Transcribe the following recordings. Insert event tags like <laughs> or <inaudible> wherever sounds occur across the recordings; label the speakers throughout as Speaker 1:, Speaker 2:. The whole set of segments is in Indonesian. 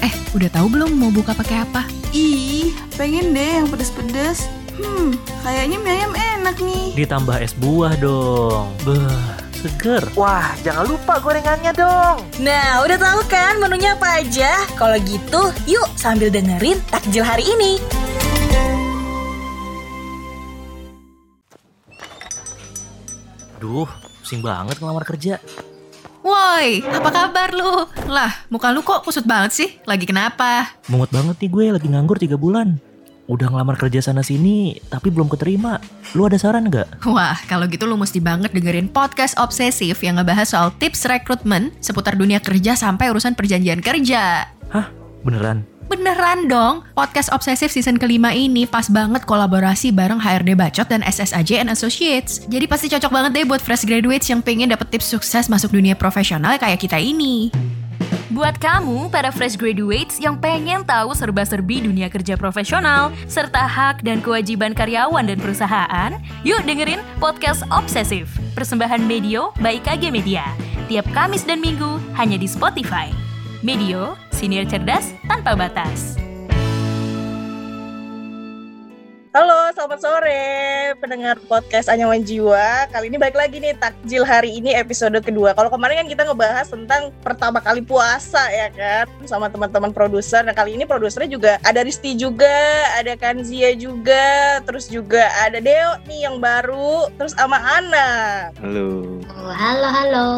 Speaker 1: Eh, udah tahu belum mau buka pakai apa?
Speaker 2: Ih, pengen deh yang pedes-pedes. Hmm, kayaknya mie ayam enak nih.
Speaker 3: Ditambah es buah dong. Beh, seger.
Speaker 4: Wah, jangan lupa gorengannya dong.
Speaker 5: Nah, udah tahu kan menunya apa aja? Kalau gitu, yuk sambil dengerin takjil hari ini.
Speaker 3: Duh, pusing banget ngelamar kerja.
Speaker 1: Woi, apa kabar lu? Lah, muka lu kok kusut banget sih? Lagi kenapa?
Speaker 3: Mungut banget nih gue lagi nganggur 3 bulan. Udah ngelamar kerja sana sini, tapi belum keterima. Lu ada saran nggak?
Speaker 1: Wah, kalau gitu lu mesti banget dengerin podcast obsesif yang ngebahas soal tips rekrutmen seputar dunia kerja sampai urusan perjanjian kerja.
Speaker 3: Hah? Beneran?
Speaker 1: Beneran dong, podcast obsesif season kelima ini pas banget kolaborasi bareng HRD Bacot dan SSAJ and Associates. Jadi pasti cocok banget deh buat fresh graduates yang pengen dapet tips sukses masuk dunia profesional kayak kita ini.
Speaker 6: Buat kamu, para fresh graduates yang pengen tahu serba-serbi dunia kerja profesional, serta hak dan kewajiban karyawan dan perusahaan, yuk dengerin Podcast Obsesif, persembahan Medio by KG Media. Tiap Kamis dan Minggu, hanya di Spotify. Medio, senior cerdas tanpa batas.
Speaker 5: Halo, selamat sore pendengar podcast Anyaman Jiwa. Kali ini balik lagi nih takjil hari ini episode kedua. Kalau kemarin kan kita ngebahas tentang pertama kali puasa ya kan sama teman-teman produser. Nah kali ini produsernya juga ada Risti juga, ada Kanzia juga, terus juga ada Deo nih yang baru, terus sama Ana.
Speaker 4: Halo.
Speaker 7: Oh, halo, halo.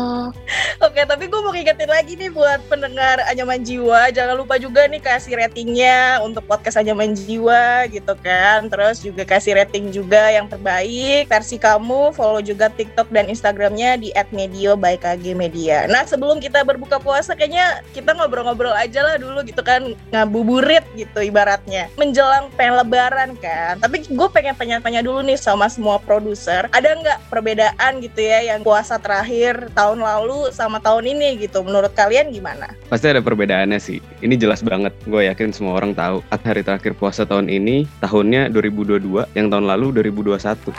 Speaker 5: Oke, tapi gue mau ingetin lagi nih buat pendengar Anyaman Jiwa, jangan lupa juga nih kasih ratingnya untuk podcast Anyaman Jiwa gitu kan. Terus juga kasih rating juga yang terbaik versi kamu. Follow juga TikTok dan Instagramnya di @medio by KG Media. Nah, sebelum kita berbuka puasa, kayaknya kita ngobrol-ngobrol aja lah dulu gitu kan, ngabuburit gitu ibaratnya. Menjelang pengen Lebaran kan. Tapi gue pengen tanya-tanya dulu nih sama semua produser, ada nggak perbedaan gitu ya yang puasa terakhir tahun lalu sama tahun ini gitu? Menurut kalian gimana?
Speaker 4: Pasti ada perbedaannya sih. Ini jelas banget. Gue yakin semua orang tahu. Hari terakhir puasa tahun ini, tahunnya 2022, yang tahun lalu 2021.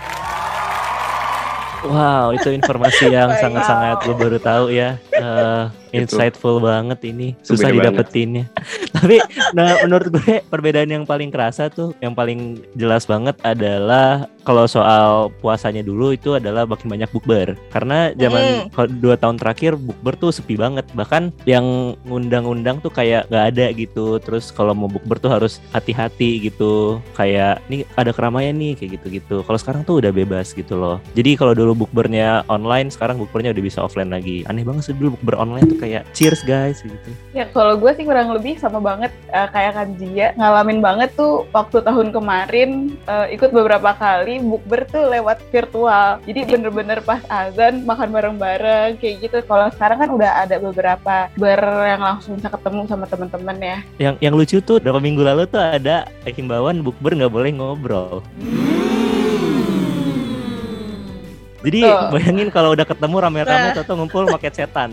Speaker 3: Wow, itu informasi yang <laughs>
Speaker 5: Wow.
Speaker 3: sangat-sangat gue baru tahu ya. Eh, insightful banget ini. Susah didapetinnya. <laughs> Tapi nah menurut gue perbedaan yang paling kerasa tuh, yang paling jelas banget adalah kalau soal puasanya dulu itu adalah makin banyak bukber. Karena zaman kalau dua tahun terakhir bukber tuh sepi banget. Bahkan yang ngundang-undang tuh kayak nggak ada gitu. Terus kalau mau bukber tuh harus hati-hati gitu. Kayak nih ada keramaian nih kayak gitu-gitu. Kalau sekarang tuh udah bebas gitu loh. Jadi kalau dulu bukbernya online, sekarang bukbernya udah bisa offline lagi. Aneh banget sih dulu bukber online tuh kayak cheers guys gitu.
Speaker 8: Ya kalau gue sih kurang lebih sama banget eh, kayak Kanjia ngalamin banget tuh waktu tahun kemarin eh, ikut beberapa kali bukber tuh lewat virtual. Jadi bener-bener pas azan makan bareng-bareng kayak gitu. Kalau sekarang kan udah ada beberapa ber yang langsung bisa ketemu sama teman-teman ya.
Speaker 3: Yang yang lucu tuh beberapa minggu lalu tuh ada himbauan bukber nggak boleh ngobrol. Jadi
Speaker 8: Tuh.
Speaker 3: bayangin kalau udah ketemu rame-rame
Speaker 5: Nah.
Speaker 3: atau ngumpul pakai setan.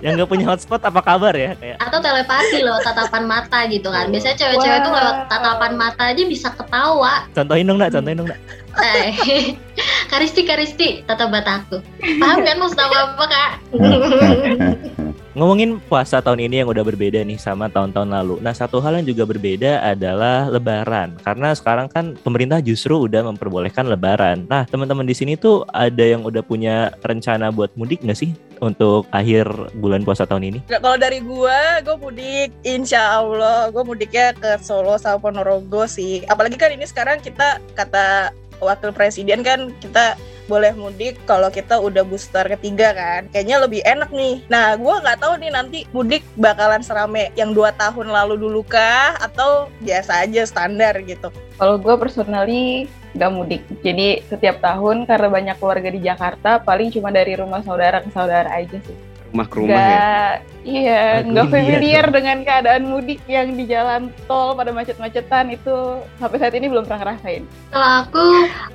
Speaker 3: yang nggak punya hotspot apa kabar ya kayak
Speaker 7: Atau telepati loh, tatapan mata gitu kan. Biasanya cewek-cewek tuh
Speaker 8: Wow.
Speaker 7: lewat tatapan mata aja bisa ketawa.
Speaker 3: contohin dong nak, contohin dong nak.
Speaker 7: Eh, <laughs> Karisti, Karisti, tatap mataku. Paham kan maksud apa, Kak? <laughs>
Speaker 3: Ngomongin puasa tahun ini yang udah berbeda nih sama tahun-tahun lalu. Nah, satu hal yang juga berbeda adalah lebaran. Karena sekarang kan pemerintah justru udah memperbolehkan lebaran. Nah, teman-teman di sini tuh ada yang udah punya rencana buat mudik nggak sih untuk akhir bulan puasa tahun ini?
Speaker 5: Nggak, Kalau dari gua, gue mudik, insya Allah, gue mudiknya ke Solo sama Ponorogo sih. Apalagi kan ini sekarang kita kata wakil presiden kan kita boleh mudik kalau kita udah booster ketiga kan. Kayaknya lebih enak nih. Nah, gua nggak tahu nih nanti mudik bakalan serame yang dua tahun lalu dulu kah atau biasa aja standar gitu.
Speaker 8: Kalau gue personally nggak mudik. Jadi setiap tahun karena banyak keluarga di Jakarta, paling cuma dari rumah saudara ke saudara aja sih.
Speaker 4: Rumah ke rumah ya.
Speaker 8: Nggak, iya,
Speaker 3: Aduh,
Speaker 8: nggak
Speaker 3: iya
Speaker 8: familiar
Speaker 3: dong.
Speaker 8: dengan keadaan mudik yang di jalan tol pada macet-macetan itu sampai saat ini belum pernah ngerasain.
Speaker 7: Kalau aku,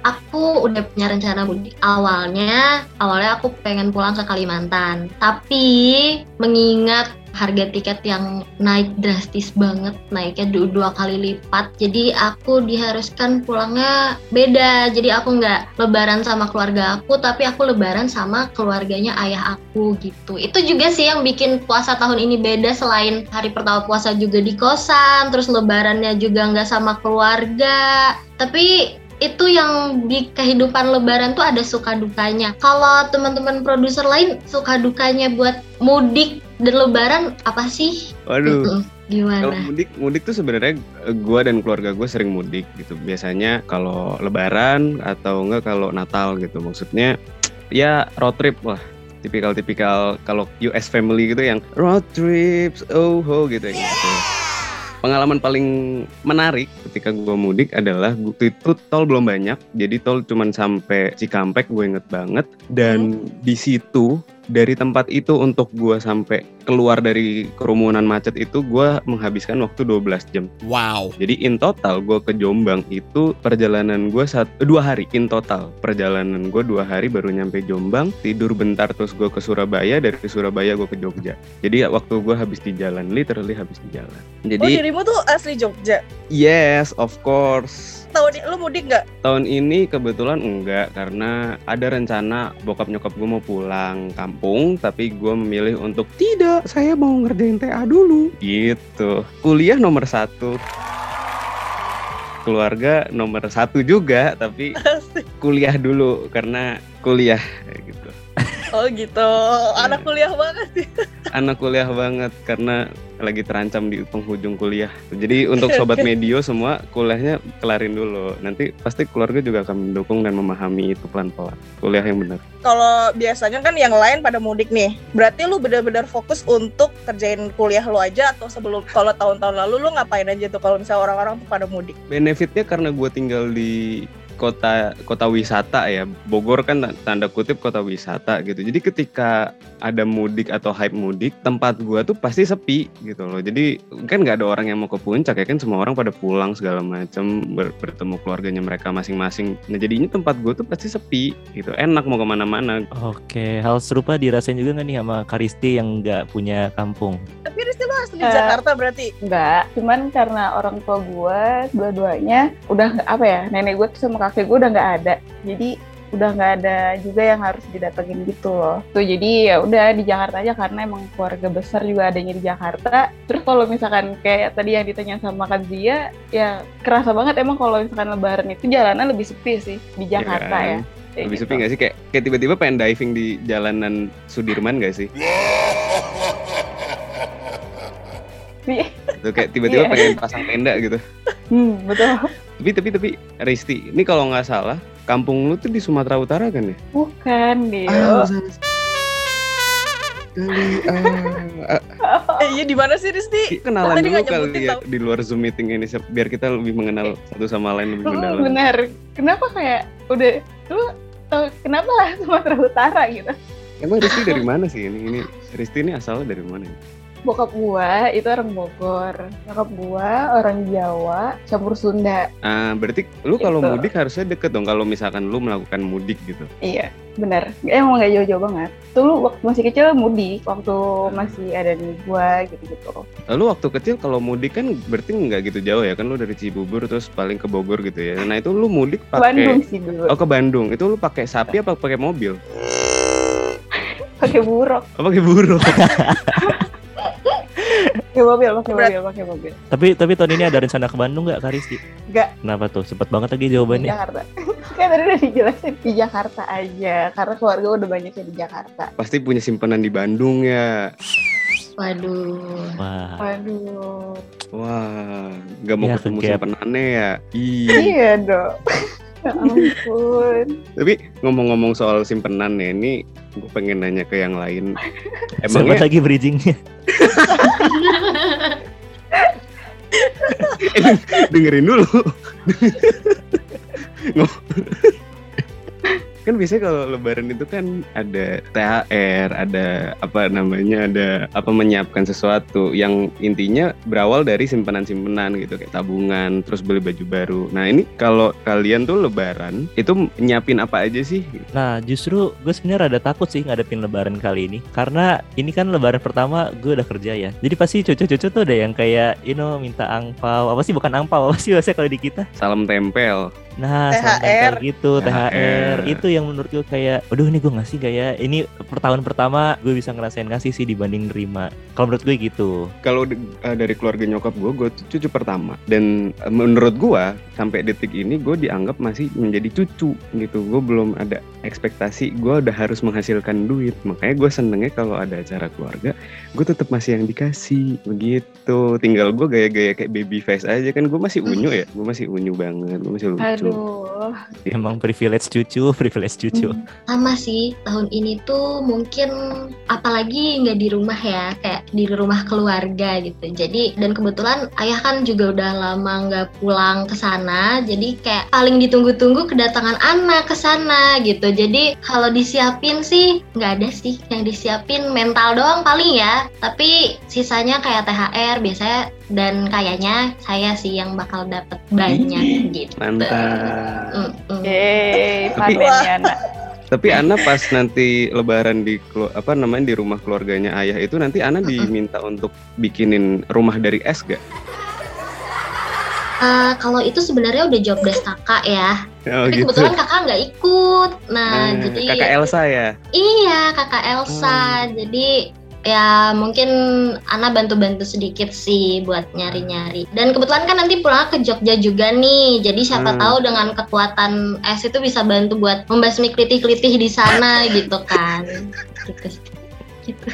Speaker 7: aku udah punya rencana mudik. Awalnya, awalnya aku pengen pulang ke Kalimantan. Tapi mengingat harga tiket yang naik drastis banget, naiknya du- dua kali lipat. Jadi aku diharuskan pulangnya beda. Jadi aku nggak lebaran sama keluarga aku, tapi aku lebaran sama keluarganya ayah aku gitu. Itu juga sih yang bikin puasa tahun ini beda selain hari pertama puasa juga di kosan, terus lebarannya juga nggak sama keluarga. Tapi itu yang di kehidupan lebaran tuh ada suka dukanya. Kalau teman-teman produser lain suka dukanya buat mudik dan lebaran apa sih?
Speaker 4: Waduh.
Speaker 7: Gimana?
Speaker 4: Kalau mudik, mudik tuh sebenarnya gue dan keluarga gue sering mudik gitu. Biasanya kalau Lebaran atau enggak kalau Natal gitu. Maksudnya ya road trip lah. Tipikal-tipikal kalau US family gitu yang road trips, oh ho gitu ya. Gitu. Pengalaman paling menarik ketika gue mudik adalah waktu itu tol belum banyak, jadi tol cuman sampai Cikampek gue inget banget. Dan di situ dari tempat itu untuk gue sampai keluar dari kerumunan macet itu gue menghabiskan waktu 12 jam.
Speaker 9: Wow.
Speaker 4: Jadi in total gue ke Jombang itu perjalanan gue sat- eh, dua hari in total perjalanan gue dua hari baru nyampe Jombang tidur bentar terus gue ke Surabaya dari Surabaya gue ke Jogja. Jadi ya, waktu gue habis di jalan literally habis di jalan.
Speaker 5: Oh
Speaker 4: Jadi
Speaker 5: dirimu tuh asli Jogja.
Speaker 4: yes of course
Speaker 5: Tahun ini lu mudik nggak?
Speaker 4: tahun ini kebetulan enggak karena ada rencana bokap nyokap gue mau pulang kampung tapi gue memilih untuk tidak. Saya mau ngerjain TA dulu. Gitu. Kuliah nomor satu. Keluarga nomor satu juga tapi <laughs> kuliah dulu karena kuliah gitu
Speaker 5: Oh gitu. Anak kuliah banget sih. <laughs>
Speaker 4: anak kuliah banget karena lagi terancam di penghujung kuliah. Jadi untuk <laughs> sobat medio semua kuliahnya kelarin dulu. Nanti pasti keluarga juga akan mendukung dan memahami itu pelan-pelan. Kuliah yang benar.
Speaker 5: Kalau biasanya kan yang lain pada mudik nih. Berarti lu benar-benar fokus untuk kerjain kuliah lu aja atau sebelum kalau tahun-tahun lalu lu ngapain aja tuh kalau misalnya orang-orang tuh pada mudik?
Speaker 4: Benefitnya karena gue tinggal di kota kota wisata ya Bogor kan ta- tanda kutip kota wisata gitu jadi ketika ada mudik atau hype mudik tempat gua tuh pasti sepi gitu loh jadi kan nggak ada orang yang mau ke puncak ya kan semua orang pada pulang segala macam ber- bertemu keluarganya mereka masing-masing nah jadinya tempat gua tuh pasti sepi gitu enak mau ke mana-mana
Speaker 3: Oke, hal serupa dirasain juga nggak nih sama Karisti yang nggak punya kampung?
Speaker 5: Tapi Rizky lu asli
Speaker 8: Eh.
Speaker 5: Jakarta berarti.
Speaker 8: Enggak, cuman karena orang tua gue dua-duanya udah apa ya nenek gue tuh sama kakek gue udah nggak ada, jadi udah nggak ada juga yang harus didatengin gitu loh. Tuh jadi ya udah di Jakarta aja karena emang keluarga besar juga adanya di Jakarta. Terus kalau misalkan kayak tadi yang ditanya sama Kak Zia, ya kerasa banget emang kalau misalkan Lebaran itu jalanan lebih sepi sih di Jakarta
Speaker 4: kan?
Speaker 8: ya. Kayak
Speaker 4: lebih
Speaker 8: gitu.
Speaker 4: sepi nggak sih kayak kayak tiba-tiba pengen diving di jalanan Sudirman gak sih
Speaker 8: Iya.
Speaker 4: Tuh kayak tiba-tiba
Speaker 8: Iya.
Speaker 4: pengen pasang tenda gitu
Speaker 8: Hmm, betul.
Speaker 4: Tapi tapi tapi Risti, ini kalau nggak salah kampung lu tuh di Sumatera Utara kan ya?
Speaker 8: Bukan dia.
Speaker 4: salah sekali. Ah, ah, <laughs>
Speaker 5: Eh, iya di mana sih Rizky?
Speaker 4: kenalan
Speaker 5: Tadi
Speaker 4: dulu kali ya
Speaker 5: tau.
Speaker 4: di luar Zoom meeting ini biar kita lebih mengenal satu sama lain lebih
Speaker 8: Hmm,
Speaker 4: mendalam.
Speaker 8: benar. Kenapa kayak udah lu tau kenapa lah Sumatera Utara gitu?
Speaker 4: Emang Risti dari mana sih ini? Ini Risti ini asalnya dari mana?
Speaker 8: Bokap gua itu orang Bogor, nyokap gua orang Jawa, campur Sunda.
Speaker 4: Ah, berarti lu kalau
Speaker 8: Gitu.
Speaker 4: mudik harusnya deket dong kalau misalkan lu melakukan mudik gitu.
Speaker 8: Iya, benar. Emang nggak jauh-jauh banget. Dulu waktu masih kecil mudik, waktu masih ada nih gua gitu-gitu.
Speaker 4: Lalu waktu kecil kalau mudik kan berarti nggak gitu jauh ya kan lu dari Cibubur terus paling ke Bogor gitu ya. Nah itu lu mudik pakai
Speaker 8: Bandung sih dulu,
Speaker 4: Oh ke Bandung. Itu lu pakai sapi apa pakai mobil?
Speaker 8: pakai buruk,
Speaker 4: Oh pakai burung. <laughs>
Speaker 8: pakai mobil, pakai mobil, pakai mobil.
Speaker 3: Tapi tapi tahun ini ada rencana ke Bandung nggak Karisti?
Speaker 8: Nggak.
Speaker 3: Kenapa tuh? Cepet banget lagi
Speaker 8: Di
Speaker 3: jawabannya.
Speaker 8: Jakarta. <laughs> kan tadi udah dijelasin di Jakarta aja, karena keluarga udah banyak yang di Jakarta.
Speaker 4: Pasti punya simpanan di Bandung ya.
Speaker 7: Waduh.
Speaker 3: Wah,
Speaker 8: Waduh.
Speaker 4: Wah, nggak mau
Speaker 3: Ya,
Speaker 4: ketemu simpenannya ya. <laughs> Ih.
Speaker 8: Iya dong. Ya ampun.
Speaker 4: Tapi ngomong-ngomong soal simpenan ya, ini gue pengen nanya ke yang lain. <laughs> Emangnya
Speaker 3: lagi bridgingnya? <laughs>
Speaker 4: dengerin dulu. <laughs> Kan biasanya kalau lebaran itu kan ada THR, ada apa namanya, ada apa menyiapkan sesuatu yang intinya berawal dari simpanan-simpanan gitu kayak tabungan, terus beli baju baru. Nah, ini kalau kalian tuh lebaran itu nyiapin apa aja sih?
Speaker 3: Nah, justru gue sebenarnya rada takut sih ngadepin lebaran kali ini karena ini kan lebaran pertama gue udah kerja ya. Jadi pasti cucu-cucu tuh ada yang kayak you know minta angpau. Apa sih bukan angpau, apa sih biasanya kalau di kita?
Speaker 4: Salam tempel.
Speaker 3: Nah,
Speaker 5: THR.
Speaker 3: gitu, THR.
Speaker 4: THR.
Speaker 3: Itu yang menurut gue kayak, aduh ini gue ngasih gak ya? Ini per tahun pertama gue bisa ngerasain ngasih sih dibanding nerima. Kalau menurut gue gitu.
Speaker 4: Kalau eh, dari keluarga nyokap gue, gue tuh cucu pertama. Dan eh, menurut gue sampai detik ini gue dianggap masih menjadi cucu gitu. Gue belum ada ekspektasi gue udah harus menghasilkan duit. Makanya gue senengnya kalau ada acara keluarga, gue tetap masih yang dikasih begitu. Tinggal gue gaya-gaya kayak baby face aja kan. Gue masih unyu ya, gue masih unyu banget, gue masih lucu.
Speaker 8: Aduh.
Speaker 3: Emang privilege cucu, <laughs> privilege cucu.
Speaker 7: Hmm, sama sih tahun ini tuh mungkin apalagi nggak di rumah ya kayak di rumah keluarga gitu. Jadi dan kebetulan ayah kan juga udah lama nggak pulang ke sana. Jadi kayak paling ditunggu-tunggu kedatangan anak ke sana gitu. Jadi kalau disiapin sih nggak ada sih. Yang disiapin mental doang paling ya. Tapi sisanya kayak THR biasanya dan kayaknya saya sih yang bakal dapet banyak gitu.
Speaker 4: Mantap.
Speaker 8: Yeay,
Speaker 4: Tapi-
Speaker 8: panen ya anak.
Speaker 4: Tapi Ana pas nanti lebaran di apa namanya di rumah keluarganya ayah itu nanti Ana diminta untuk bikinin rumah dari es gak?
Speaker 7: Eh, kalau itu sebenarnya udah job desk kakak ya.
Speaker 4: Oh
Speaker 7: Tapi
Speaker 4: gitu.
Speaker 7: kebetulan kakak nggak ikut. Nah,
Speaker 4: Eh,
Speaker 7: jadi
Speaker 4: kakak Elsa ya.
Speaker 7: iya kakak Elsa. Jadi ya mungkin Ana bantu-bantu sedikit sih buat nyari-nyari. Dan kebetulan kan nanti pulang ke Jogja juga nih. Jadi siapa
Speaker 4: Hmm.
Speaker 7: tahu dengan kekuatan es itu bisa bantu buat membasmi klitih-klitih di sana gitu kan. Gitu. gitu. <laughs>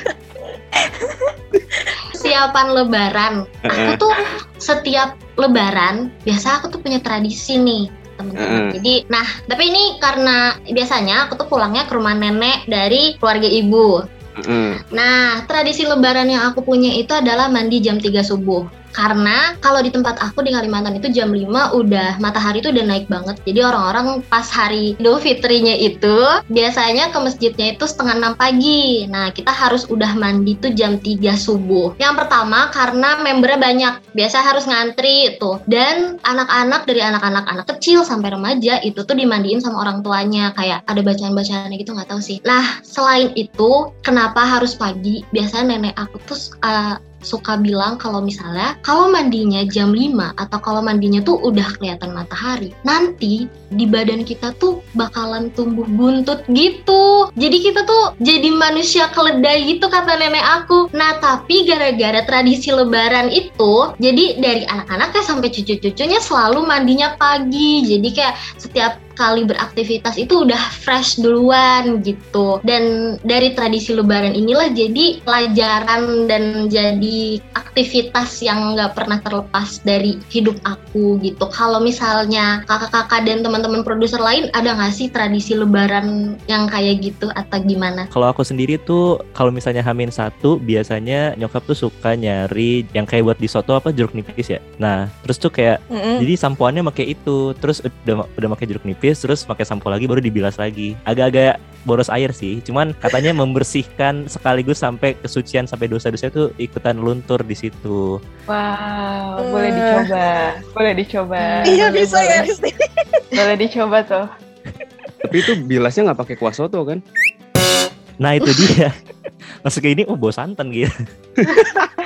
Speaker 7: Siapan lebaran. Aku tuh setiap lebaran biasa aku tuh punya tradisi nih teman-teman.
Speaker 4: Heeh.
Speaker 7: Jadi, nah tapi ini karena biasanya aku tuh pulangnya ke rumah nenek dari keluarga ibu.
Speaker 4: Heeh.
Speaker 7: Nah, tradisi lebaran yang aku punya itu adalah mandi jam 3 subuh. Karena kalau di tempat aku di Kalimantan itu jam 5 udah matahari itu udah naik banget. Jadi orang-orang pas hari Idul Fitrinya itu biasanya ke masjidnya itu setengah 6 pagi. Nah, kita harus udah mandi tuh jam 3 subuh. Yang pertama karena membernya banyak. Biasa harus ngantri tuh. Dan anak-anak dari anak-anak anak kecil sampai remaja itu tuh dimandiin sama orang tuanya. Kayak ada bacaan-bacaannya gitu nggak tahu sih. Nah, selain itu kenapa harus pagi? Biasanya nenek aku tuh uh, suka bilang kalau misalnya kalau mandinya jam 5 atau kalau mandinya tuh udah kelihatan matahari nanti di badan kita tuh bakalan tumbuh buntut gitu. Jadi kita tuh jadi manusia keledai gitu kata nenek aku. Nah tapi gara-gara tradisi lebaran itu jadi dari anak-anaknya sampai cucu-cucunya selalu mandinya pagi. Jadi kayak setiap kali beraktivitas itu udah fresh duluan gitu dan dari tradisi lebaran inilah jadi pelajaran dan jadi aktivitas yang nggak pernah terlepas dari hidup aku gitu kalau misalnya kakak-kakak dan teman-teman produser lain ada nggak sih tradisi lebaran yang kayak gitu atau gimana?
Speaker 3: Kalau aku sendiri tuh kalau misalnya Hamin satu biasanya nyokap tuh suka nyari yang kayak buat di soto apa jeruk nipis ya. Nah terus tuh kayak
Speaker 5: Mm-mm.
Speaker 3: jadi sampoannya pakai itu terus udah udah pakai jeruk nipis terus pakai sampo lagi baru dibilas lagi. Agak-agak boros air sih. Cuman katanya <laughs> membersihkan sekaligus sampai kesucian sampai dosa-dosa itu ikutan luntur di situ.
Speaker 8: Wow,
Speaker 5: Eh.
Speaker 8: boleh dicoba. Boleh dicoba.
Speaker 5: Iya
Speaker 7: boleh,
Speaker 5: bisa ya.
Speaker 7: boleh. <laughs>
Speaker 8: Boleh dicoba tuh.
Speaker 4: Tapi itu bilasnya nggak pakai kuah soto kan?
Speaker 3: Nah itu dia. Masuk ke ini oh bau santan gitu. <laughs>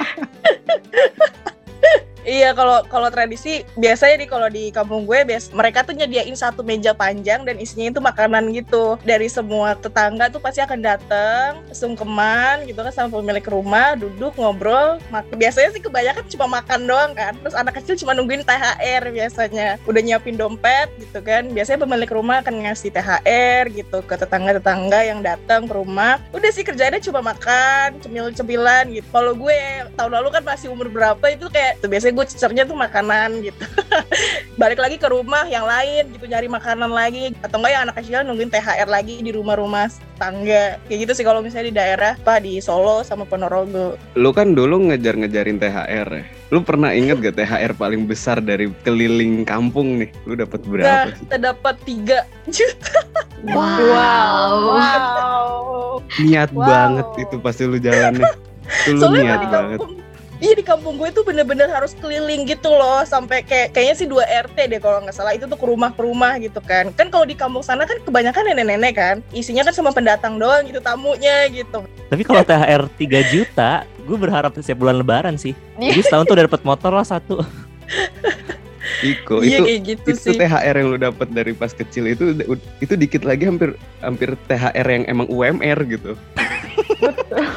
Speaker 5: Iya kalau kalau tradisi biasanya nih kalau di kampung gue bias mereka tuh nyediain satu meja panjang dan isinya itu makanan gitu. Dari semua tetangga tuh pasti akan datang sungkeman gitu kan sama pemilik rumah duduk ngobrol biasanya sih kebanyakan cuma makan doang kan. Terus anak kecil cuma nungguin THR biasanya. Udah nyiapin dompet gitu kan biasanya pemilik rumah akan ngasih THR gitu ke tetangga-tetangga yang datang ke rumah. Udah sih kerjanya cuma makan cemil-cemilan gitu. Kalau gue tahun lalu kan masih umur berapa itu kayak tuh biasanya gue cecernya tuh makanan gitu <laughs> balik lagi ke rumah yang lain gitu nyari makanan lagi atau enggak yang anak kecil nungguin THR lagi di rumah-rumah tangga kayak gitu sih kalau misalnya di daerah apa di Solo sama Ponorogo
Speaker 4: Lu kan dulu ngejar-ngejarin THR ya. Lu pernah inget gak THR paling besar dari keliling kampung nih? Lu dapat
Speaker 5: nah
Speaker 4: berapa sih?
Speaker 5: kita dapat 3 juta
Speaker 7: Wow.
Speaker 8: Wow.
Speaker 4: Niat
Speaker 8: Wow.
Speaker 4: banget itu pasti lu jalannya. Itu lu
Speaker 5: soalnya
Speaker 4: niat banget.
Speaker 5: kampung Iya di kampung gue tuh bener-bener harus keliling gitu loh sampai kayak kayaknya sih dua RT deh kalau nggak salah itu tuh ke rumah ke rumah gitu kan kan kalau di kampung sana kan kebanyakan nenek-nenek kan isinya kan cuma pendatang doang gitu tamunya gitu
Speaker 3: Tapi kalau THR 3 juta, gue berharap setiap bulan lebaran sih. Jadi setahun tuh udah dapat motor lah satu.
Speaker 4: Iko
Speaker 5: iya
Speaker 4: itu
Speaker 5: kayak gitu
Speaker 4: itu
Speaker 5: sih
Speaker 4: THR yang lu dapat dari pas kecil itu itu dikit lagi hampir hampir THR yang emang UMR gitu.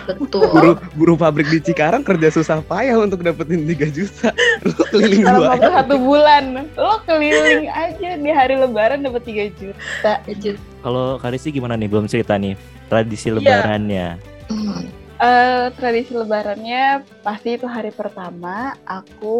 Speaker 7: Betul.
Speaker 4: Guru guru pabrik di Cikarang kerja susah payah untuk dapetin 3 juta. Lu keliling dua
Speaker 8: waktu satu bulan, lo keliling aja di hari lebaran dapat 3 juta.
Speaker 3: Kalau Karisi gimana nih? Belum cerita nih tradisi
Speaker 5: Iya.
Speaker 3: lebarannya.
Speaker 7: Hmm.
Speaker 8: Eh, tradisi lebarannya pasti itu hari pertama aku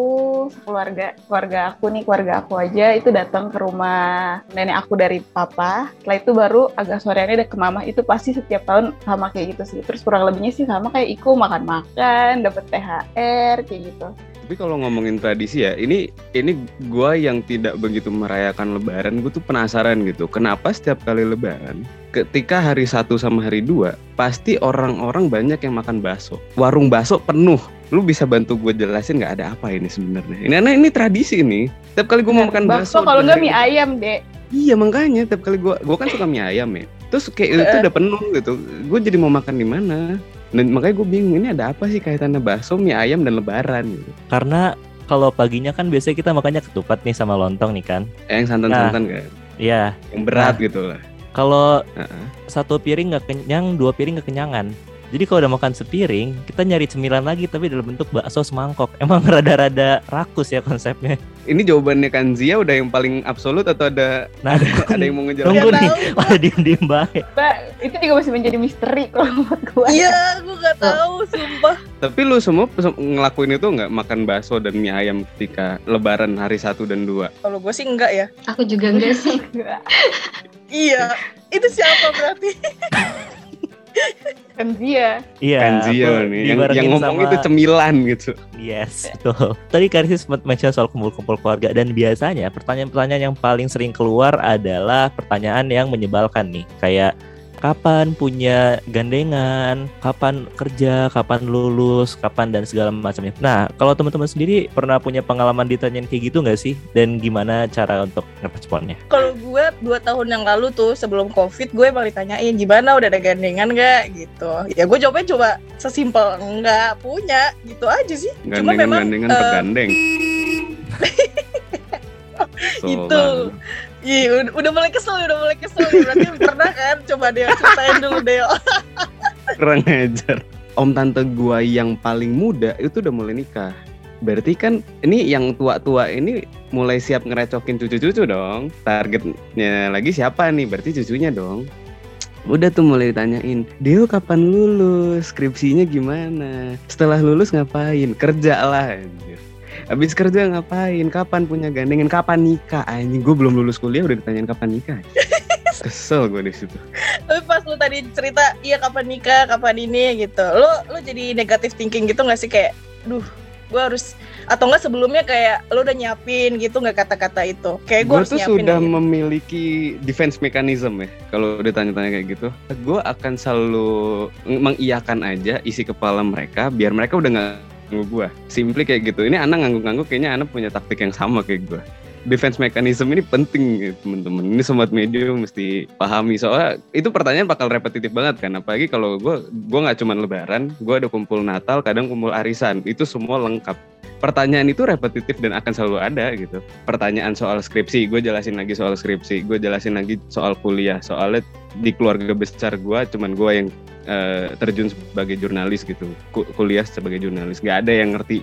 Speaker 8: sekeluarga keluarga aku nih keluarga aku aja itu datang ke rumah nenek aku dari papa. Setelah itu baru agak soreannya udah ke mama. Itu pasti setiap tahun sama kayak gitu sih. Terus kurang lebihnya sih sama kayak Iko makan-makan dapat THR kayak gitu
Speaker 4: Tapi kalau ngomongin tradisi ya, ini ini gua yang tidak begitu merayakan Lebaran, gue tuh penasaran gitu. Kenapa setiap kali Lebaran, ketika hari satu sama hari dua, pasti orang-orang banyak yang makan bakso. Warung bakso penuh. Lu bisa bantu gue jelasin nggak ada apa ini sebenarnya? Ini karena ini tradisi ini. Setiap kali gue mau makan bakso,
Speaker 8: kalau nggak mie ayam dek
Speaker 4: Iya makanya tiap kali gua gua kan suka mie ayam ya. Terus kayak itu udah penuh gitu. Gue jadi mau makan di mana? Dan makanya gue bingung ini ada apa sih kaitannya bakso, mie ayam dan lebaran gitu.
Speaker 3: Karena kalau paginya kan biasanya kita makannya ketupat nih sama lontong nih kan.
Speaker 4: Eh, Yang santan-santan kan.
Speaker 3: Iya.
Speaker 4: Yang berat gitu lah.
Speaker 3: Kalau
Speaker 4: Heeh.
Speaker 3: satu piring nggak kenyang, dua piring nggak kenyangan. Jadi kalau udah makan sepiring, kita nyari cemilan lagi tapi dalam bentuk bakso semangkok. Emang <laughs> rada-rada rakus ya konsepnya.
Speaker 4: Ini jawabannya kan Zia udah yang paling absolut atau ada <laughs>
Speaker 3: Nah, <laughs>
Speaker 4: ada yang mau ngejawab?
Speaker 3: Tunggu nih,
Speaker 5: tahu.
Speaker 3: pada diem-diem baik.
Speaker 8: Mbak, itu juga masih menjadi misteri kalau buat gue
Speaker 5: iya gue nggak tahu sumpah
Speaker 4: Tapi lu semua ngelakuin itu nggak makan bakso dan mie ayam ketika lebaran hari satu dan dua?
Speaker 5: kalau gue sih enggak ya
Speaker 7: Aku juga enggak sih.
Speaker 5: iya itu siapa berarti
Speaker 8: kan dia
Speaker 3: Iya.
Speaker 4: Zia
Speaker 3: aku
Speaker 4: nih yang, yang ngomong
Speaker 3: sama-
Speaker 4: itu cemilan gitu.
Speaker 3: Yes, betul. Tadi Karisi sempat mention soal kumpul-kumpul keluarga dan biasanya pertanyaan-pertanyaan yang paling sering keluar adalah pertanyaan yang menyebalkan nih. Kayak kapan punya gandengan, kapan kerja, kapan lulus, kapan dan segala macamnya. Nah, kalau teman-teman sendiri pernah punya pengalaman ditanyain kayak gitu nggak sih? Dan gimana cara untuk ngeresponnya?
Speaker 5: kalau gue dua tahun yang lalu tuh sebelum covid gue emang ditanyain gimana udah ada gandengan nggak gitu ya gue jawabnya coba sesimpel enggak punya gitu aja sih cuma memang
Speaker 4: Gandengan-gandengan
Speaker 5: eh,
Speaker 4: pegandeng. <laughs> So,
Speaker 5: Itu. Iya, udah, mulai kesel, udah mulai kesel. Berarti <laughs> pernah kan? Coba Deo ceritain dulu Deo. <laughs>
Speaker 4: kurang ajar. Om tante gua yang paling muda itu udah mulai nikah. Berarti kan ini yang tua-tua ini mulai siap ngerecokin cucu-cucu dong. Targetnya lagi siapa nih? Berarti cucunya dong. Udah tuh mulai ditanyain, Deo kapan lulus? Skripsinya gimana? Setelah lulus ngapain? Kerja lah anjir. Habis kerja ngapain? Kapan punya gandengan? Kapan nikah? Anjing, gue belum lulus kuliah udah ditanyain kapan nikah. <laughs> Kesel gue di situ.
Speaker 5: Tapi pas lu tadi cerita, iya kapan nikah, kapan ini gitu. Lo lo jadi negatif thinking gitu gak sih kayak, duh, gue harus atau enggak sebelumnya kayak lo udah nyiapin gitu nggak kata-kata itu. Kayak gue
Speaker 4: tuh sudah
Speaker 5: gitu.
Speaker 4: memiliki defense mechanism ya kalau ditanya-tanya kayak gitu gue akan selalu ng- mengiyakan aja isi kepala mereka biar mereka udah nggak gue simply kayak gitu. Ini anak ngangguk-ngangguk kayaknya anak punya taktik yang sama kayak gue defense mechanism ini penting ya, teman-teman. Ini sobat media mesti pahami. Soalnya itu pertanyaan bakal repetitif banget kan. Apalagi kalau gue gue nggak cuma lebaran gue ada kumpul natal kadang kumpul arisan. Itu semua lengkap pertanyaan itu repetitif dan akan selalu ada gitu. Pertanyaan soal skripsi gue jelasin lagi soal skripsi gue jelasin lagi soal kuliah. Soalnya di keluarga besar gue cuman gue yang eh, terjun sebagai jurnalis gitu. Ku- kuliah sebagai jurnalis. Nggak ada yang ngerti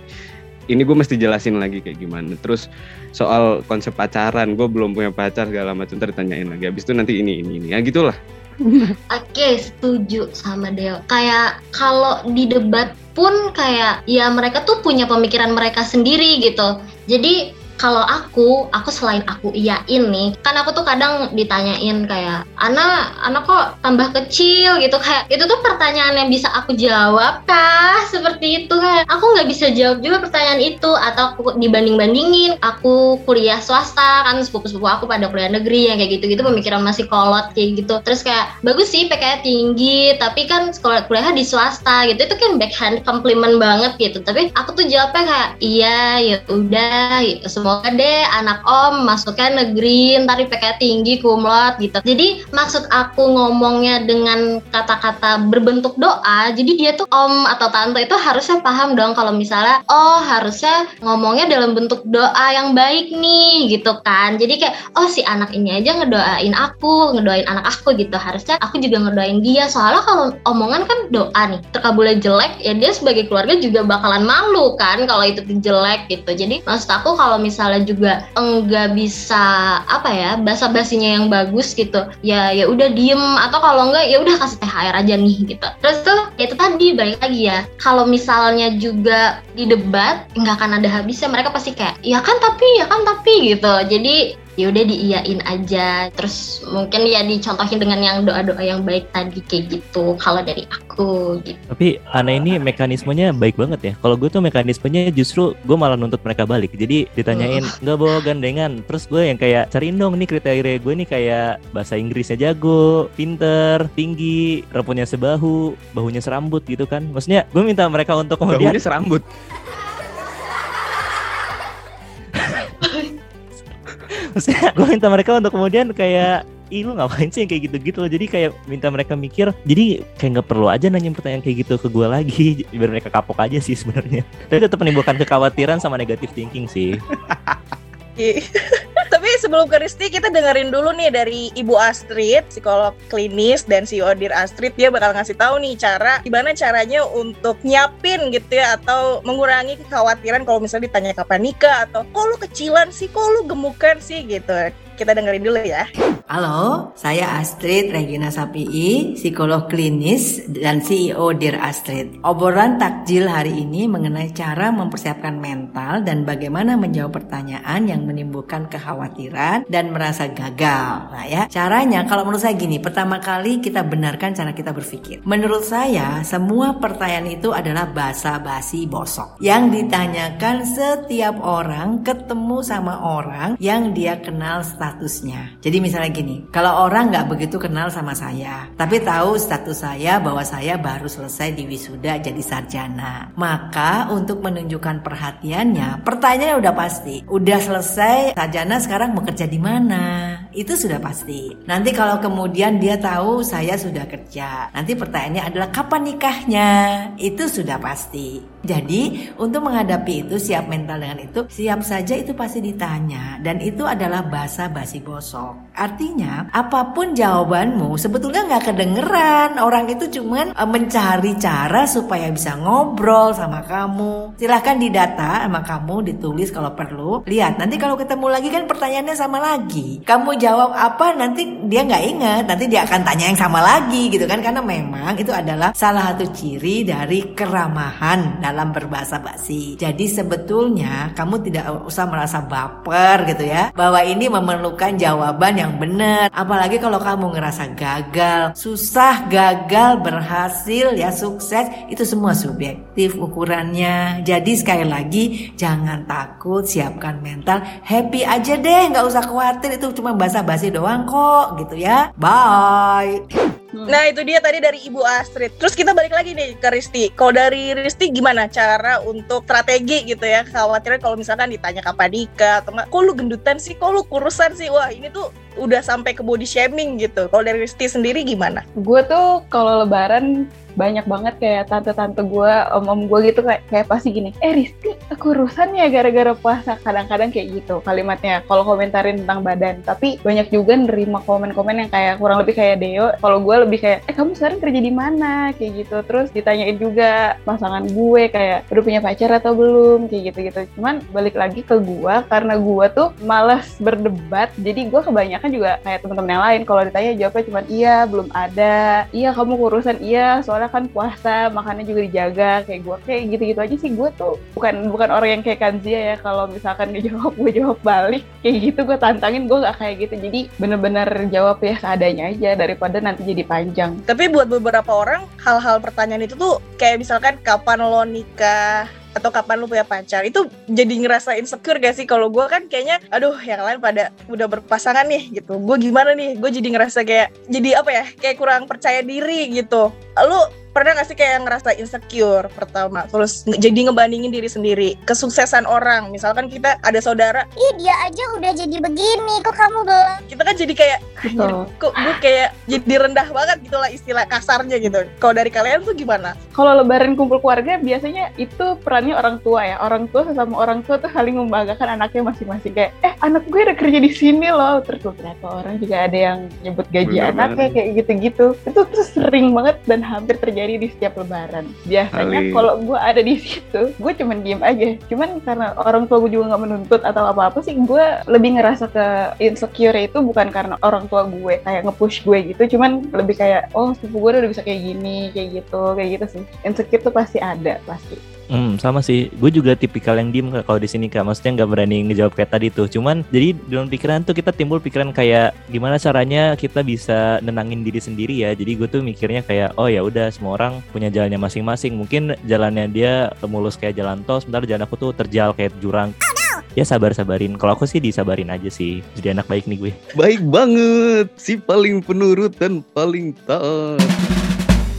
Speaker 4: ini gue mesti jelasin lagi kayak gimana. Terus soal konsep pacaran gue belum punya pacar segala macam ntar ditanyain lagi. Habis itu nanti ini ini ini. Ya gitulah <laughs>
Speaker 7: Oke, setuju sama Deo. Kayak kalau di debat pun kayak ya mereka tuh punya pemikiran mereka sendiri gitu. Jadi kalau aku aku selain aku iyain nih kan aku tuh kadang ditanyain kayak Ana Ana kok tambah kecil? gitu kayak itu tuh pertanyaan yang bisa aku jawab kah seperti itu kayak aku nggak bisa jawab juga pertanyaan itu atau aku dibanding bandingin aku kuliah swasta kan sepupu-sepupu aku pada kuliah negeri yang kayak gitu-gitu pemikiran masih kolot kayak gitu. Terus kayak bagus sih PKI tinggi tapi kan sekolah kuliahnya di swasta gitu. Itu kan backhand compliment banget gitu. Tapi aku tuh jawabnya kayak iya ya udah ya, semoga deh anak om masuknya negeri ntar di PKI tinggi kumlot gitu. Jadi maksud aku ngomongnya dengan kata-kata berbentuk doa jadi dia tuh om atau tante itu harusnya paham dong kalau misalnya oh harusnya ngomongnya dalam bentuk doa yang baik nih gitu kan. Jadi kayak oh si anak ini aja ngedoain aku ngedoain anak aku gitu. Harusnya aku juga ngedoain dia. Soalnya kalau omongan kan doa nih terkabulnya jelek ya dia sebagai keluarga juga bakalan malu kan kalau itu jelek gitu. Jadi maksud aku kalau misalnya juga enggak bisa apa ya bahasa basinya yang bagus gitu ya ya udah diem. Atau kalau enggak ya udah kasih THR aja nih gitu. Terus tuh ya itu tadi balik lagi ya. Kalau misalnya juga di debat nggak akan ada habisnya. Mereka pasti kayak ya kan tapi ya kan tapi gitu. Jadi ya udah diiyain aja. Terus mungkin ya dicontohin dengan yang doa-doa yang baik tadi kayak gitu kalau dari aku gitu.
Speaker 3: Tapi Ana ini mekanismenya baik banget ya. Kalau gue tuh mekanismenya justru gue malah nuntut mereka balik. Jadi ditanyain nggak bawa gandengan? Terus gue yang kayak cariin dong nih kriteria gue nih kayak bahasa Inggrisnya jago pinter tinggi rambutnya sebahu bahunya serambut gitu kan. Maksudnya gue minta mereka untuk kemudian
Speaker 4: Bahunya serambut. <laughs>
Speaker 3: maksudnya gue minta mereka untuk kemudian kayak Ih lu ngapain sih yang kayak gitu-gitu loh? Jadi kayak minta mereka mikir Jadi kayak nggak perlu aja nanya pertanyaan kayak gitu ke gue lagi <laughs> Biar mereka kapok aja sih sebenarnya. Tapi tetap menimbulkan kekhawatiran sama negatif thinking sih.
Speaker 5: Tapi sebelum ke Risti kita dengerin dulu nih dari Ibu Astrid, psikolog klinis dan CEO Dir Astrid. Dia bakal ngasih tahu nih cara gimana caranya untuk nyiapin gitu ya atau mengurangi kekhawatiran kalau misalnya ditanya kapan nikah atau kok lu kecilan sih, kok lu gemukan sih? gitu. Kita dengerin dulu ya.
Speaker 9: Halo, saya Astrid Regina Sapii, psikolog klinis dan CEO Dear Astrid. Obrolan takjil hari ini mengenai cara mempersiapkan mental dan bagaimana menjawab pertanyaan yang menimbulkan kekhawatiran dan merasa gagal. Nah ya, caranya kalau menurut saya gini, pertama kali kita benarkan cara kita berpikir. Menurut saya, semua pertanyaan itu adalah basa-basi bosok yang ditanyakan setiap orang ketemu sama orang yang dia kenal statusnya. Jadi misalnya gini, kalau orang nggak begitu kenal sama saya, tapi tahu status saya bahwa saya baru selesai di wisuda jadi sarjana, maka untuk menunjukkan perhatiannya, pertanyaannya udah pasti, udah selesai sarjana sekarang bekerja di mana? Itu sudah pasti. Nanti kalau kemudian dia tahu saya sudah kerja, nanti pertanyaannya adalah kapan nikahnya? Itu sudah pasti. Jadi untuk menghadapi itu siap mental dengan itu siap saja itu pasti ditanya dan itu adalah bahasa basi bosok. Artinya apa pun jawabanmu sebetulnya nggak kedengeran orang itu cuman e, mencari cara supaya bisa ngobrol sama kamu. Silahkan didata sama kamu ditulis kalau perlu. Lihat nanti kalau ketemu lagi kan pertanyaannya sama lagi. Kamu jawab apa nanti dia nggak ingat nanti dia akan tanya yang sama lagi gitu kan karena memang itu adalah salah satu ciri dari keramahan dalam berbahasa basi. Jadi sebetulnya kamu tidak usah merasa baper gitu ya bahwa ini memerlukan jawaban yang benar. Apalagi kalau kamu ngerasa gagal, susah, gagal, berhasil, ya sukses itu semua subjektif ukurannya. Jadi sekali lagi jangan takut, siapkan mental, happy aja deh, nggak usah khawatir itu cuma bahasa basi doang kok gitu ya. Bye.
Speaker 5: Nah itu dia tadi dari Ibu Astrid. Terus kita balik lagi nih ke Risti. Kalau dari Risti gimana cara untuk strategi gitu ya? Khawatirnya kalau misalkan ditanya kapan nikah atau enggak, kok lu gendutan sih, kok lu kurusan sih? Wah ini tuh udah sampai ke body shaming gitu. Kalau dari Risti sendiri gimana?
Speaker 8: Gue tuh kalau lebaran banyak banget kayak tante-tante gue, om-om gue gitu kayak, kayak pasti gini, eh Risti kurusan ya gara-gara puasa. Kadang-kadang kayak gitu kalimatnya kalau komentarin tentang badan. Tapi banyak juga nerima komen-komen yang kayak kurang lebih kayak Deo. Kalau gue lebih kayak, eh kamu sekarang kerja di mana? Kayak gitu. Terus ditanyain juga pasangan gue kayak udah punya pacar atau belum? Kayak gitu-gitu. Cuman balik lagi ke gue karena gue tuh malas berdebat. Jadi gue kebanyakan juga kayak teman-teman yang lain. Kalau ditanya jawabnya cuma iya, belum ada. Iya kamu kurusan iya, soalnya sekarang kan puasa makannya juga dijaga kayak gue kayak gitu-gitu aja sih. Gue tuh bukan bukan orang yang kayak Kanzia ya. Kalau misalkan dia jawab gue jawab balik. Kayak gitu gue tantangin gue gak kayak gitu. Jadi bener-bener jawab ya seadanya aja daripada nanti jadi panjang.
Speaker 5: Tapi buat beberapa orang hal-hal pertanyaan itu tuh kayak misalkan kapan lo nikah atau kapan lu punya pacar? Itu jadi ngerasa insecure gak sih? Kalau gue kan kayaknya aduh yang lain pada udah berpasangan nih gitu. Gue gimana nih? Gue jadi ngerasa kayak jadi apa ya? Kayak kurang percaya diri gitu. Lu pernah gak sih kayak ngerasa insecure pertama? Terus jadi ngebandingin diri sendiri kesuksesan orang. Misalkan kita ada saudara
Speaker 10: Ih dia aja udah jadi begini, kok kamu belum?
Speaker 5: kita kan jadi kayak
Speaker 8: gitu.
Speaker 5: kok gue kayak jadi rendah banget gitu lah istilah kasarnya gitu. Kalau dari kalian tuh gimana?
Speaker 8: Kalau lebaran kumpul keluarga biasanya itu perannya orang tua ya. Orang tua sesama orang tua tuh saling membanggakan anaknya masing-masing. Kayak eh anak gue udah kerja di sini loh. Terus beberapa orang juga ada yang nyebut gaji
Speaker 4: Bener
Speaker 8: anaknya kayak gitu-gitu. Itu tuh sering banget dan hampir terjadi di setiap lebaran. Biasanya kalau gue ada di situ gue cuman diem aja. Cuman karena orang tua gue juga nggak menuntut atau apa-apa sih gue lebih ngerasa ke insecure itu bukan karena orang tua gue kayak nge-push gue gitu cuman lebih kayak oh sepupu gue udah bisa kayak gini kayak gitu kayak gitu sih insecure tuh pasti ada pasti
Speaker 3: Hmm, sama sih. Gue juga tipikal yang diem kalau di sini kak. Maksudnya nggak berani ngejawab kayak tadi tuh. Cuman jadi dalam pikiran tuh kita timbul pikiran kayak gimana caranya kita bisa nenangin diri sendiri ya. Jadi gue tuh mikirnya kayak oh ya udah semua orang punya jalannya masing-masing. Mungkin jalannya dia mulus kayak jalan tol, sementara jalan aku tuh terjal kayak jurang. Ya sabar-sabarin. Kalau aku sih disabarin aja sih. Jadi anak baik nih gue.
Speaker 4: Baik banget, si paling penurut dan paling taat.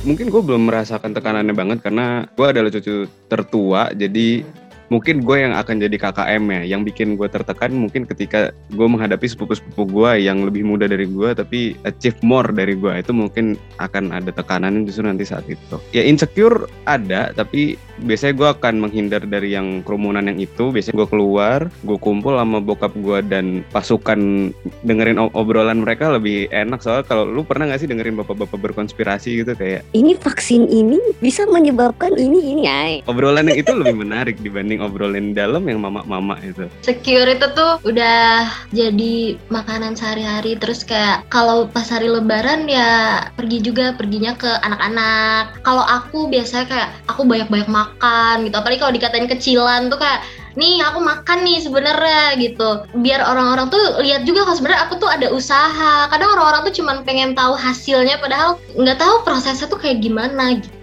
Speaker 4: Mungkin gue belum merasakan tekanannya banget karena gue adalah cucu tertua, jadi mungkin gue yang akan jadi KKM ya. Yang bikin gue tertekan mungkin ketika gue menghadapi sepupu-sepupu gue yang lebih muda dari gue tapi achieve more dari gue itu mungkin akan ada tekanan justru nanti saat itu. Ya insecure ada, tapi biasanya gue akan menghindar dari yang kerumunan yang itu. Biasanya gue keluar, gue kumpul sama bokap gue dan pasukan dengerin ob- obrolan mereka lebih enak soalnya kalau lu pernah gak sih dengerin bapak-bapak berkonspirasi gitu kayak
Speaker 10: Ini vaksin ini bisa menyebabkan ini ini ay.
Speaker 4: obrolan yang itu lebih menarik dibanding obrolan dalam yang mama-mama itu.
Speaker 7: Secure itu tuh udah jadi makanan sehari-hari. Terus kayak kalau pas hari lebaran ya pergi juga perginya ke anak-anak. Kalau aku biasanya kayak aku banyak-banyak makan gitu. Apalagi kalau dikatain kecilan tuh kayak nih aku makan nih sebenarnya gitu. Biar orang-orang tuh lihat juga kalau sebenarnya aku tuh ada usaha. Kadang orang-orang tuh cuman pengen tahu hasilnya padahal nggak tahu prosesnya tuh kayak gimana gitu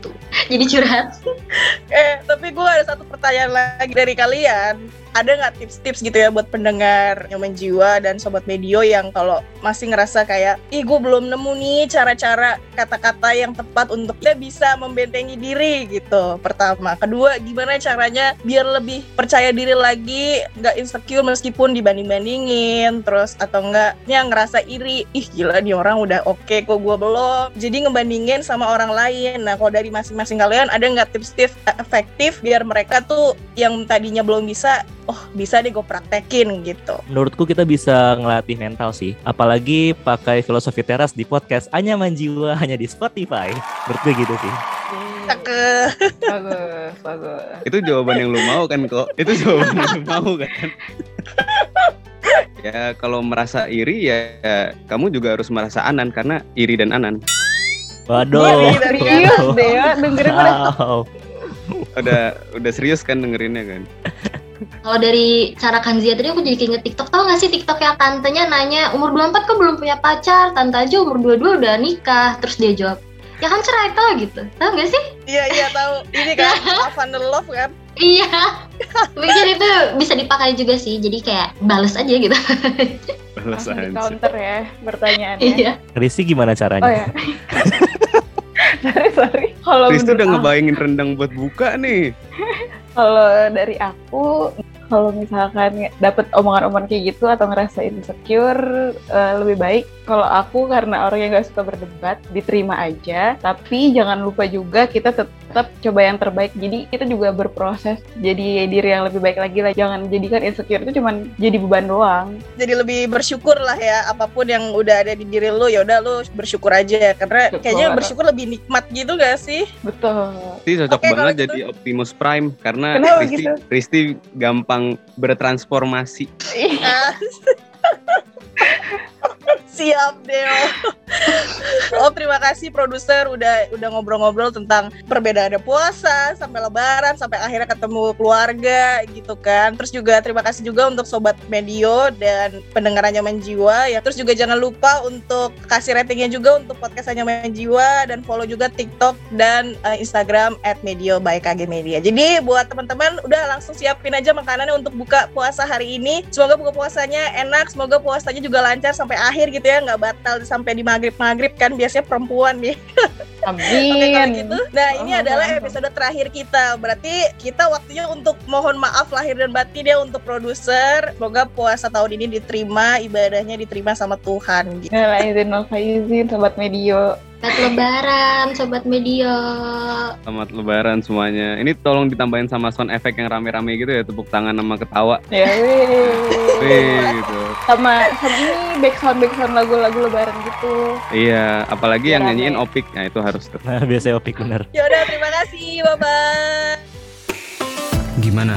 Speaker 7: jadi curhat
Speaker 5: Eh, tapi gue ada satu pertanyaan lagi dari kalian. Ada nggak tips-tips gitu ya buat pendengar nyaman jiwa dan sobat medio yang kalau masih ngerasa kayak, ih gue belum nemu nih cara-cara kata-kata yang tepat untuk kita bisa membentengi diri gitu. Pertama, kedua gimana caranya biar lebih percaya diri lagi, nggak insecure meskipun dibanding-bandingin, terus atau enggak yang ngerasa iri, ih gila nih orang udah oke kok gue belum. Jadi ngebandingin sama orang lain. Nah kalau dari masing-masing kalian ada nggak tips-tips efektif biar mereka tuh yang tadinya belum bisa, oh bisa deh gue praktekin gitu.
Speaker 3: Menurutku kita bisa ngelatih mental sih. Apalagi pakai filosofi teras di podcast Anyaman Jiwa hanya di Spotify. Menurut gue gitu sih.
Speaker 5: Cakep.
Speaker 8: bagus bagus
Speaker 4: Itu jawaban yang lu mau kan kok? Itu jawaban yang lu mau kan? ya kalau merasa iri ya, ya kamu juga harus merasa anan karena iri dan anan.
Speaker 3: Waduh.
Speaker 8: serius deh dengerin
Speaker 3: Wow.
Speaker 4: Udah udah serius kan dengerinnya kan?
Speaker 7: Kalau dari cara Kanzia tadi aku jadi keinget TikTok Tahu gak sih TikTok yang tantenya nanya umur 24 kok belum punya pacar Tante aja umur 22 udah nikah Terus dia jawab Ya kan cerai tau gitu Tahu gak sih?
Speaker 5: Iya iya tahu. Ini kan <laughs> love and love kan.
Speaker 7: Iya Mungkin itu bisa dipakai juga sih Jadi kayak bales aja gitu
Speaker 4: Balas anjir.
Speaker 8: counter ya pertanyaannya
Speaker 7: Iya
Speaker 3: Rizky gimana caranya?
Speaker 8: oh ya <laughs> sorry sorry kalau
Speaker 4: udah ngebayangin rendang buat buka nih. <laughs>
Speaker 8: Kalau dari aku, kalau misalkan dapat omongan-omongan kayak gitu atau ngerasa insecure, eh, lebih baik kalau aku karena orang yang gak suka berdebat, diterima aja. Tapi jangan lupa juga kita tetap coba yang terbaik. Jadi kita juga berproses jadi diri yang lebih baik lagi lah. Jangan jadikan insecure itu cuman jadi beban doang.
Speaker 5: Jadi lebih bersyukur lah ya apa pun yang udah ada di diri lu ya udah lu bersyukur aja karena
Speaker 8: Betul.
Speaker 5: kayaknya bersyukur lebih nikmat gitu gak sih?
Speaker 8: Betul.
Speaker 4: Risti cocok
Speaker 5: kalau
Speaker 4: banget
Speaker 5: gitu.
Speaker 4: jadi Optimus Prime karena
Speaker 8: Kenapa
Speaker 4: Risti,
Speaker 8: gitu?
Speaker 4: Risti gampang bertransformasi. <laughs>
Speaker 5: Siap Deo. Oh terima kasih produser udah udah ngobrol-ngobrol tentang perbedaannya puasa sampai lebaran sampai akhirnya ketemu keluarga gitu kan. Terus juga terima kasih juga untuk sobat medio dan pendengar Anyaman ya. Terus juga jangan lupa untuk kasih ratingnya juga untuk podcast Anyaman Jiwa dan follow juga TikTok dan uh, Instagram @medio by KG Media. Jadi buat teman-teman udah langsung siapin aja makanannya untuk buka puasa hari ini. Semoga buka puasanya enak, semoga puasanya juga lancar sampai akhir gitu ya, nggak batal sampai di maghrib maghrib kan biasanya perempuan nih.
Speaker 8: Amin. <laughs>
Speaker 5: Oke, gitu. Nah, ini adalah episode terakhir kita. Berarti kita waktunya untuk mohon maaf lahir dan batin ya untuk produser. Semoga puasa tahun ini diterima, ibadahnya diterima sama Tuhan. Gitu.
Speaker 8: Ya izin izin sobat medio.
Speaker 7: Selamat lebaran sobat medio.
Speaker 4: Selamat lebaran semuanya. Ini tolong ditambahin sama sound effect yang rame-rame gitu ya, tepuk tangan sama ketawa.
Speaker 8: Ya,
Speaker 4: wih. Gitu.
Speaker 8: Sama sama ini background background lagu-lagu lebaran gitu.
Speaker 4: Iya, apalagi yang
Speaker 8: Rame.
Speaker 4: nyanyiin Opik. Nah, itu harus tuh.
Speaker 3: Nah, biasanya opik bener.
Speaker 5: Ya udah, terima kasih. Bye-bye.
Speaker 11: Gimana?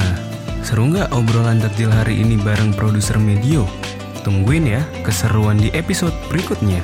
Speaker 11: Seru nggak obrolan takjil hari ini bareng produser Medio? Tungguin ya keseruan di episode berikutnya.